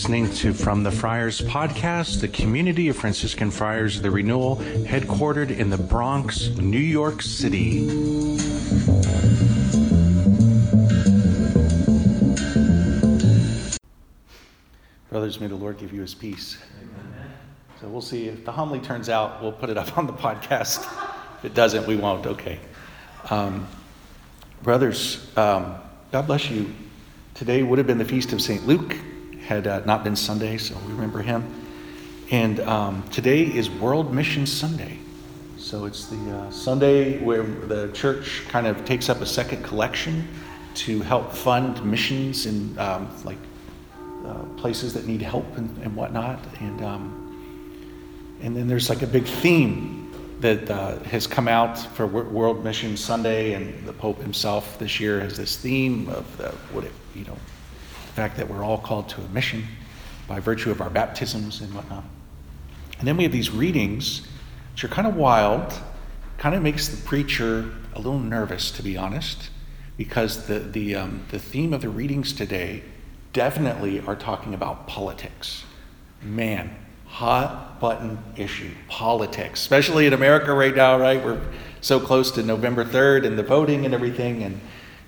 listening to From the Friars podcast, the community of Franciscan Friars of the Renewal, headquartered in the Bronx, New York City. Brothers, may the Lord give you his peace. Amen. So we'll see if the homily turns out, we'll put it up on the podcast. If it doesn't, we won't. Okay. Um, brothers, um, God bless you. Today would have been the feast of St. Luke, had uh, not been Sunday, so we remember him. And um, today is World Mission Sunday. So it's the uh, Sunday where the church kind of takes up a second collection to help fund missions in um, like uh, places that need help and, and whatnot. And, um, and then there's like a big theme that uh, has come out for World Mission Sunday, and the Pope himself this year has this theme of the, what it, you know, fact that we're all called to a mission by virtue of our baptisms and whatnot. And then we have these readings, which are kind of wild, kind of makes the preacher a little nervous, to be honest, because the, the, um, the theme of the readings today definitely are talking about politics. Man, hot button issue, politics, especially in America right now, right? We're so close to November 3rd and the voting and everything, and,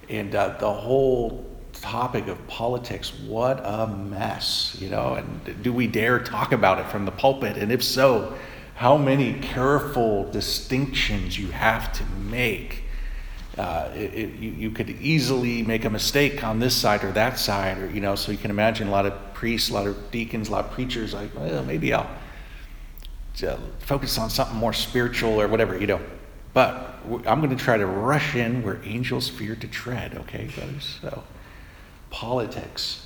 and uh, the whole topic of politics, what a mess, you know? And do we dare talk about it from the pulpit? And if so, how many careful distinctions you have to make uh, it, it, you, you, could easily make a mistake on this side or that side, or you know. So you can imagine a lot of priests, a lot of deacons, a lot of preachers like, well, maybe I'll uh, focus on something more spiritual or whatever, you know. But I'm going to try to rush in where angels fear to tread. Okay, brothers. So politics.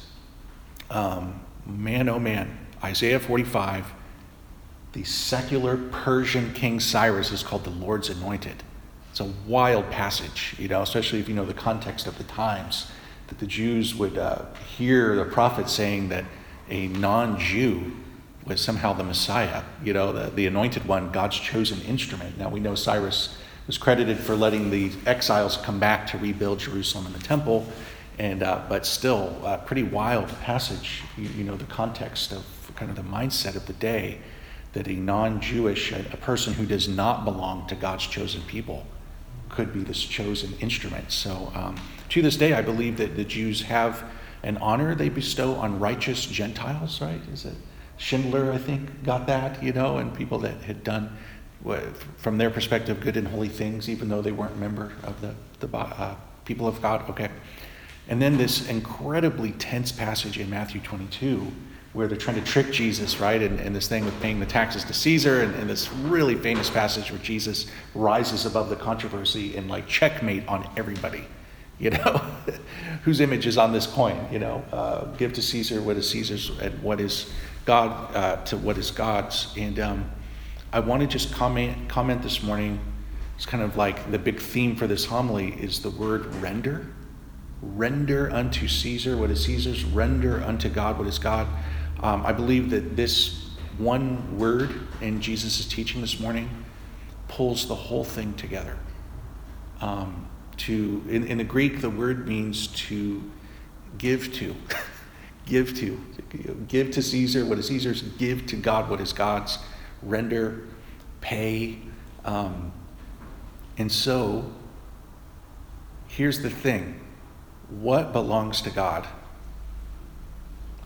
Um, man, oh man, Isaiah 45. The secular Persian king Cyrus is called the Lord's anointed. It's a wild passage, you know, especially if you know the context of the times, that the Jews would uh, hear the prophet saying that a non Jew was somehow the Messiah, you know, the, the anointed one, God's chosen instrument. Now we know Cyrus was credited for letting the exiles come back to rebuild Jerusalem and the temple, and uh, but still, a pretty wild passage. You, you, know the context of kind of the mindset of the day that a non-Jewish, a, a person who does not belong to God's chosen people, could be this chosen instrument. So, um, to this day, I believe that the Jews have an honor they bestow on righteous Gentiles, right? Is it Schindler, I think, got that, you know, and people that had done, from their perspective, good and holy things, even though they weren't member of the, the uh, people of God. Okay. And then this incredibly tense passage in Matthew 22 where they're trying to trick Jesus, right? And, and this thing with paying the taxes to Caesar, and, and, this really famous passage where Jesus rises above the controversy and like checkmate on everybody, you know, whose image is on this coin, you know, uh, give to Caesar what is Caesar's and what is God uh, to what is God's. And um, I want to just comment comment this morning. It's kind of like the big theme for this homily is the word render. Render unto Caesar what is Caesar's, render unto God what is God. Um, I believe that this one word in Jesus' teaching this morning pulls the whole thing together. Um, to in, in the Greek, the word means to give to, give to, give to Caesar what is Caesar's, give to God what is God's, render, pay. Um, and so, here's the thing: what belongs to God?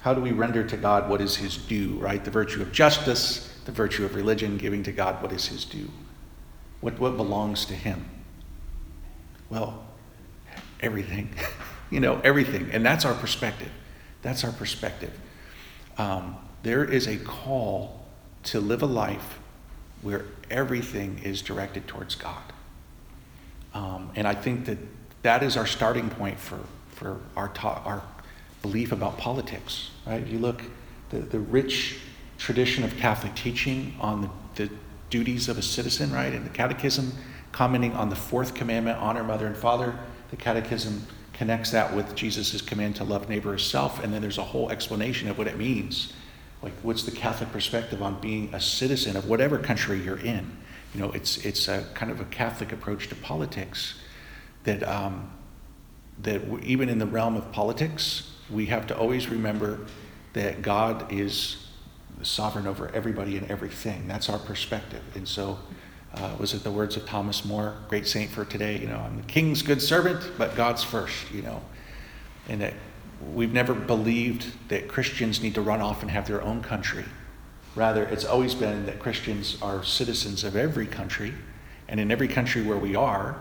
How do we render to God what is his due, right? The virtue of justice, the virtue of religion, giving to God what is his due. What, what belongs to him? Well, everything. you know, everything. And that's our perspective. That's our perspective. Um, there is a call to live a life where everything is directed towards God. Um, and I think that that is our starting point for, for our, ta- our belief about politics, right? You look, the, the rich tradition of Catholic teaching on the, the duties of a citizen, right? And the Catechism commenting on the fourth commandment, honor mother and father. The Catechism connects that with Jesus' command to love neighbor as self, and then there's a whole explanation of what it means. Like, what's the Catholic perspective on being a citizen of whatever country you're in? You know, it's, it's a kind of a Catholic approach to politics that, um, that even in the realm of politics, we have to always remember that God is sovereign over everybody and everything. That's our perspective. And so, uh, was it the words of Thomas More, great saint for today? You know, I'm the king's good servant, but God's first, you know. And that we've never believed that Christians need to run off and have their own country. Rather, it's always been that Christians are citizens of every country, and in every country where we are,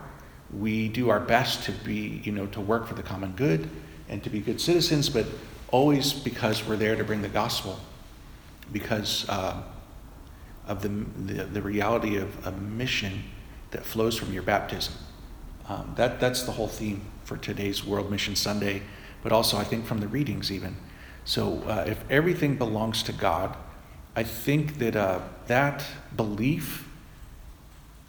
we do our best to be, you know, to work for the common good and to be good citizens, but always because we're there to bring the gospel, because uh, of the, the, the, reality of a mission that flows from your baptism. Um, that, that's the whole theme for today's World Mission Sunday, but also I think from the readings even. So uh, if everything belongs to God, I think that uh, that belief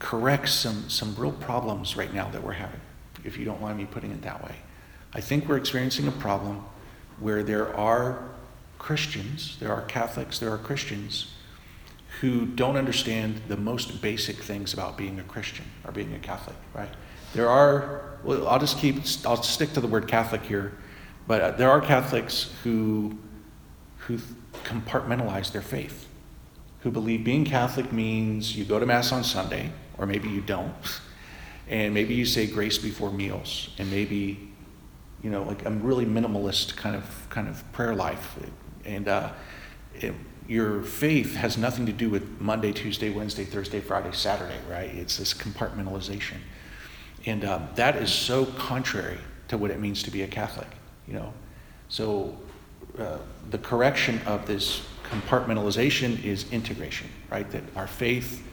corrects some, some real problems right now that we're having, if you don't mind me putting it that way. I think we're experiencing a problem where there are Christians, there are Catholics, there are Christians who don't understand the most basic things about being a Christian or being a Catholic, right? There are, well, I'll just keep, I'll stick to the word Catholic here, but there are Catholics who, who compartmentalize their faith, who believe being Catholic means you go to Mass on Sunday, or maybe you don't, and maybe you say grace before meals, and maybe you know, like a really minimalist kind of kind of prayer life, and uh, it, your faith has nothing to do with Monday, Tuesday, Wednesday, Thursday, Friday, Saturday, right? It's this compartmentalization, and um, that is so contrary to what it means to be a Catholic, you know. So uh, the correction of this compartmentalization is integration, right? That our faith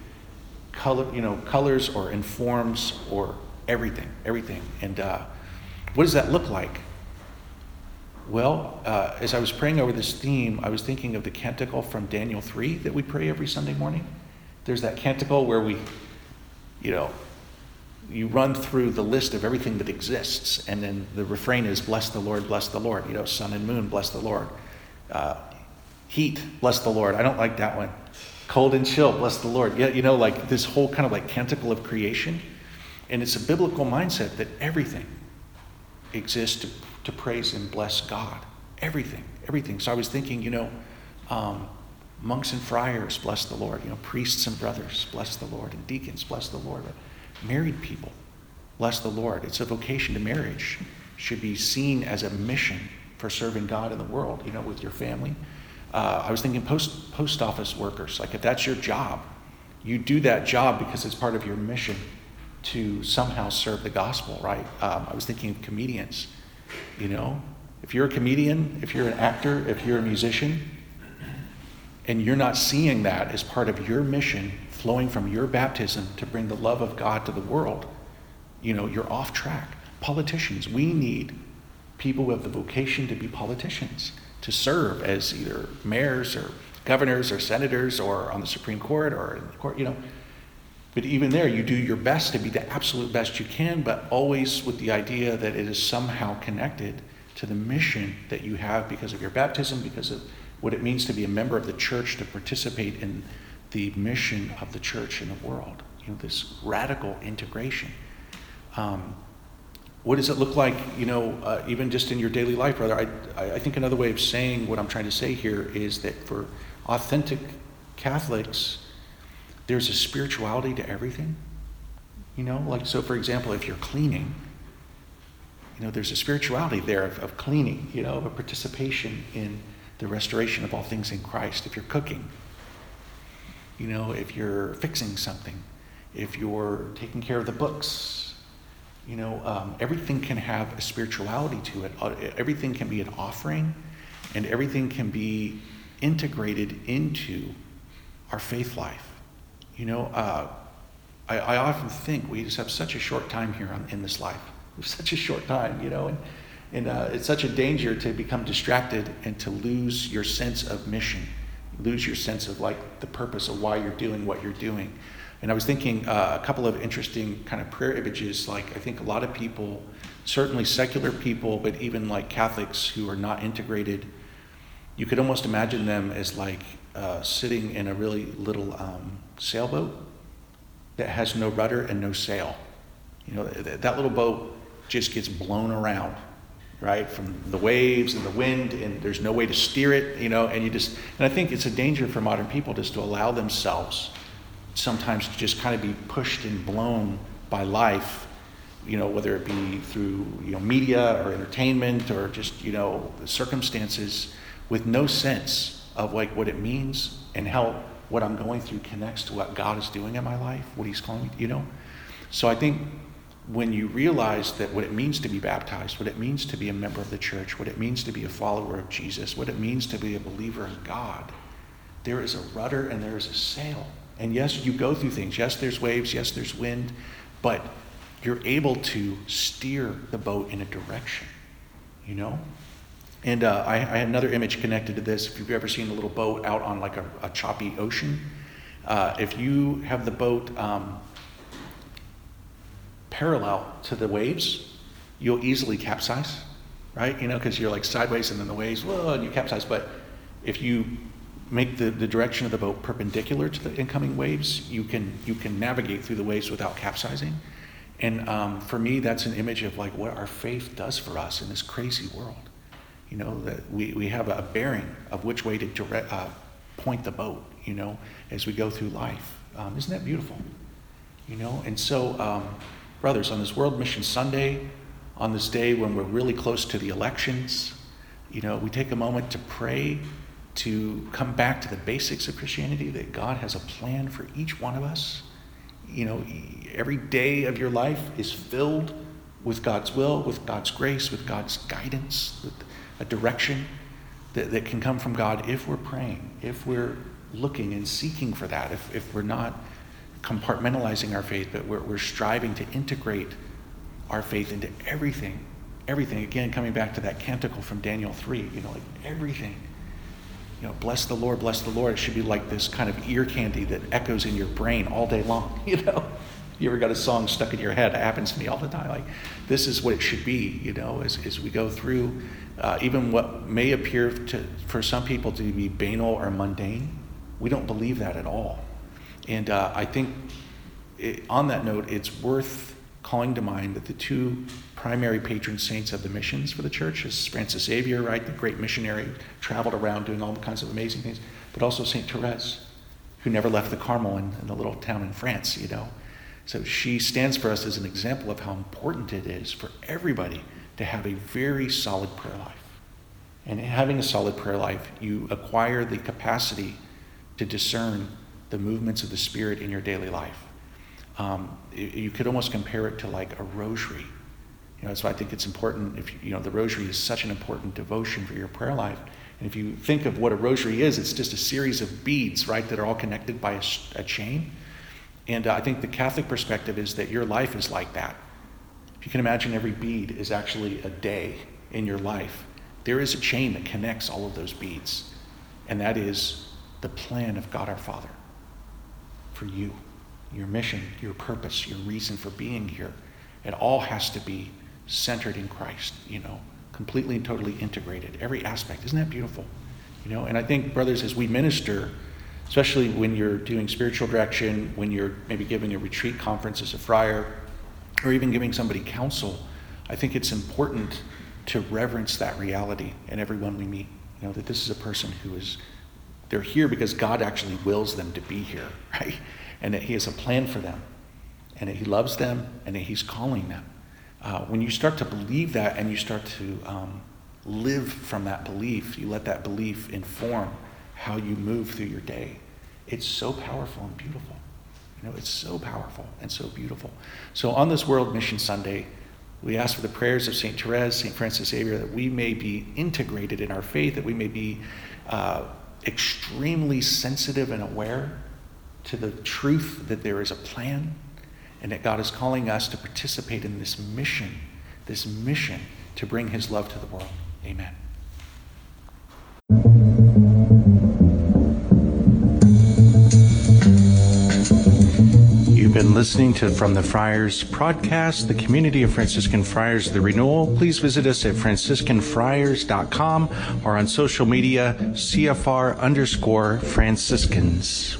color, you know, colors or informs or everything, everything, and. Uh, what does that look like? Well, uh, as I was praying over this theme, I was thinking of the canticle from Daniel 3 that we pray every Sunday morning. There's that canticle where we, you know, you run through the list of everything that exists, and then the refrain is, Bless the Lord, bless the Lord. You know, sun and moon, bless the Lord. Uh, heat, bless the Lord. I don't like that one. Cold and chill, bless the Lord. Yeah, you know, like this whole kind of like canticle of creation. And it's a biblical mindset that everything, exists to, to praise and bless God. Everything, everything. So I was thinking, you know, um, monks and friars, bless the Lord. You know, priests and brothers, bless the Lord. And deacons, bless the Lord. But married people, bless the Lord. It's a vocation to marriage. Should be seen as a mission for serving God in the world, you know, with your family. Uh, I was thinking post, post office workers, like if that's your job, you do that job because it's part of your mission to somehow serve the gospel, right? Um, I was thinking of comedians. You know, if you're a comedian, if you're an actor, if you're a musician, and you're not seeing that as part of your mission flowing from your baptism to bring the love of God to the world, you know, you're off track. Politicians, we need people who have the vocation to be politicians, to serve as either mayors or governors or senators or on the Supreme Court or in the court, you know but even there, you do your best to be the absolute best you can, but always with the idea that it is somehow connected to the mission that you have because of your baptism, because of what it means to be a member of the church, to participate in the mission of the church in the world. You know, this radical integration. Um, what does it look like, you know, uh, even just in your daily life, brother? I, I think another way of saying what I'm trying to say here is that for authentic Catholics, there's a spirituality to everything. You know, like, so for example, if you're cleaning, you know, there's a spirituality there of, of cleaning, you know, of a participation in the restoration of all things in Christ. If you're cooking, you know, if you're fixing something, if you're taking care of the books, you know, um, everything can have a spirituality to it. Uh, everything can be an offering, and everything can be integrated into our faith life. You know, uh, I, I, often think we just have such a short time here on, in this life. We have such a short time, you know, and, and uh, it's such a danger to become distracted and to lose your sense of mission, lose your sense of like the purpose of why you're doing what you're doing. And I was thinking uh, a couple of interesting kind of prayer images. Like I think a lot of people, certainly secular people, but even like Catholics who are not integrated, you could almost imagine them as like uh, sitting in a really little um, sailboat that has no rudder and no sail. You know, that, that little boat just gets blown around right? From the waves and the wind, and there's no way to steer it, you know, and you just, and I think it's a danger for modern people just to allow themselves sometimes to just kind of be pushed and blown by life, you know, whether it be through, you know, media or entertainment or just, you know, circumstances with no sense of like what it means and how what I'm going through connects to what God is doing in my life, what He's calling me, you know? So I think when you realize that what it means to be baptized, what it means to be a member of the church, what it means to be a follower of Jesus, what it means to be a believer in God, there is a rudder and there is a sail. And yes, you go through things. Yes, there's waves. Yes, there's wind. But you're able to steer the boat in a direction, you know? And uh, I, I, had another image connected to this. If you've ever seen a little boat out on like a, a choppy ocean, uh, if you have the boat um, parallel to the waves, you'll easily capsize, right? You know, because you're like sideways and then the waves, whoa, and you capsize. But if you make the, the direction of the boat perpendicular to the incoming waves, you can you can navigate through the waves without capsizing. And um, for me, that's an image of like what our faith does for us in this crazy world. You know that we, we have a bearing of which way to direct, uh, point the boat. You know, as we go through life. Um, isn't that beautiful? You know, and so um, brothers, on this World Mission Sunday, on this day when we're really close to the elections, you know, we take a moment to pray to come back to the basics of Christianity that God has a plan for each one of us. You know, every day of your life is filled with God's will, with God's grace, with God's guidance, with a direction that, that can come from God if we're praying, if we're looking and seeking for that, if, if we're not compartmentalizing our faith, but we're, we're striving to integrate our faith into everything. Everything. Again, coming back to that canticle from Daniel 3, you know, like everything you know, bless the Lord, bless the Lord. It should be like this kind of ear candy that echoes in your brain all day long, you know. You ever got a song stuck in your head? It happens to me all the time. Like, this is what it should be, you know, as, as we go through uh, even what may appear to, for some people to be banal or mundane. We don't believe that at all. And uh, I think it, on that note, it's worth calling to mind that the two primary patron saints of the missions for the church is Francis Xavier, right, the great missionary, traveled around doing all kinds of amazing things, but also St. Therese, who never left the Carmel in, in the little town in France, you know. So she stands for us as an example of how important it is for everybody to have a very solid prayer life. And having a solid prayer life, you acquire the capacity to discern the movements of the Spirit in your daily life. Um, you could almost compare it to like a rosary you know, so I think it's important if you know the rosary is such an important devotion for your prayer life. And if you think of what a rosary is, it's just a series of beads, right, that are all connected by a, a chain. And uh, I think the Catholic perspective is that your life is like that. If you can imagine, every bead is actually a day in your life. There is a chain that connects all of those beads, and that is the plan of God our Father for you, your mission, your purpose, your reason for being here. It all has to be centered in Christ, you know, completely and totally integrated, every aspect. Isn't that beautiful? You know, and I think, brothers, as we minister, especially when you're doing spiritual direction, when you're maybe giving a retreat conference as a friar, or even giving somebody counsel, I think it's important to reverence that reality in everyone we meet. You know, that this is a person who is, they're here because God actually wills them to be here, right? And that He has a plan for them, and that He loves them, and that He's calling them uh, when you start to believe that and you start to um, live from that belief, you let that belief inform how you move through your day. It's so powerful and beautiful. You know, it's so powerful and so beautiful. So on this World Mission Sunday, we ask for the prayers of St. Therese, St. Francis Xavier, that we may be integrated in our faith, that we may be uh, extremely sensitive and aware to the truth that there is a plan and that God is calling us to participate in this mission, this mission to bring His love to the world. Amen. You've been listening to From the Friars podcast, the community of Franciscan Friars the Renewal. Please visit us at franciscanfriars.com or on social media, CFR underscore Franciscans.